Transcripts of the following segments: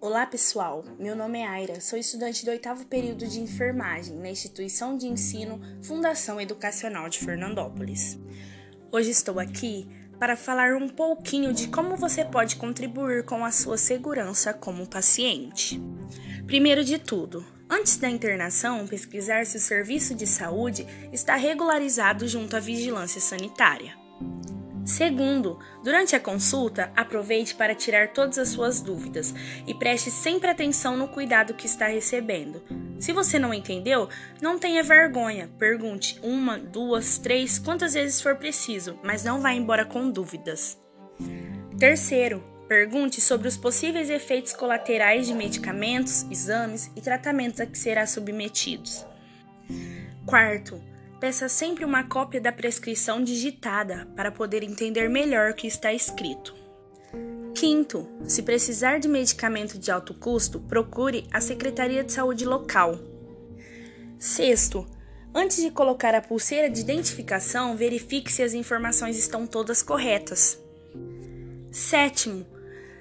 Olá pessoal, meu nome é Aira, sou estudante do oitavo período de enfermagem na instituição de ensino Fundação Educacional de Fernandópolis. Hoje estou aqui para falar um pouquinho de como você pode contribuir com a sua segurança como paciente. Primeiro de tudo, antes da internação, pesquisar se o serviço de saúde está regularizado junto à vigilância sanitária. Segundo, durante a consulta, aproveite para tirar todas as suas dúvidas e preste sempre atenção no cuidado que está recebendo. Se você não entendeu, não tenha vergonha, pergunte uma, duas, três, quantas vezes for preciso, mas não vá embora com dúvidas. Terceiro, pergunte sobre os possíveis efeitos colaterais de medicamentos, exames e tratamentos a que será submetidos. Quarto, peça sempre uma cópia da prescrição digitada para poder entender melhor o que está escrito. Quinto, se precisar de medicamento de alto custo, procure a Secretaria de Saúde local. Sexto, antes de colocar a pulseira de identificação, verifique se as informações estão todas corretas. Sétimo,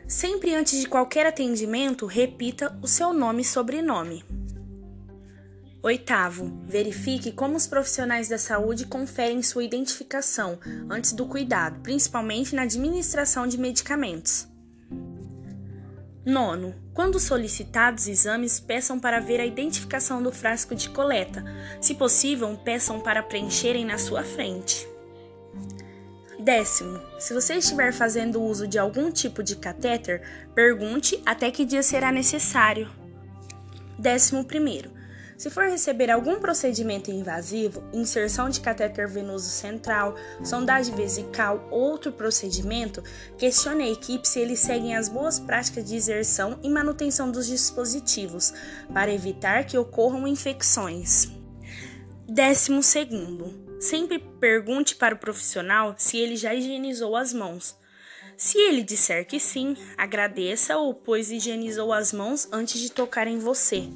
sempre antes de qualquer atendimento, repita o seu nome e sobrenome. Oitavo, verifique como os profissionais da saúde conferem sua identificação antes do cuidado, principalmente na administração de medicamentos. Nono, quando solicitados exames, peçam para ver a identificação do frasco de coleta. Se possível, peçam para preencherem na sua frente. Décimo, se você estiver fazendo uso de algum tipo de catéter, pergunte até que dia será necessário. Décimo primeiro, se for receber algum procedimento invasivo, inserção de catéter venoso central, sondagem vesical ou outro procedimento, questione a equipe se eles seguem as boas práticas de inserção e manutenção dos dispositivos, para evitar que ocorram infecções. Décimo segundo, sempre pergunte para o profissional se ele já higienizou as mãos. Se ele disser que sim, agradeça-o, pois higienizou as mãos antes de tocar em você.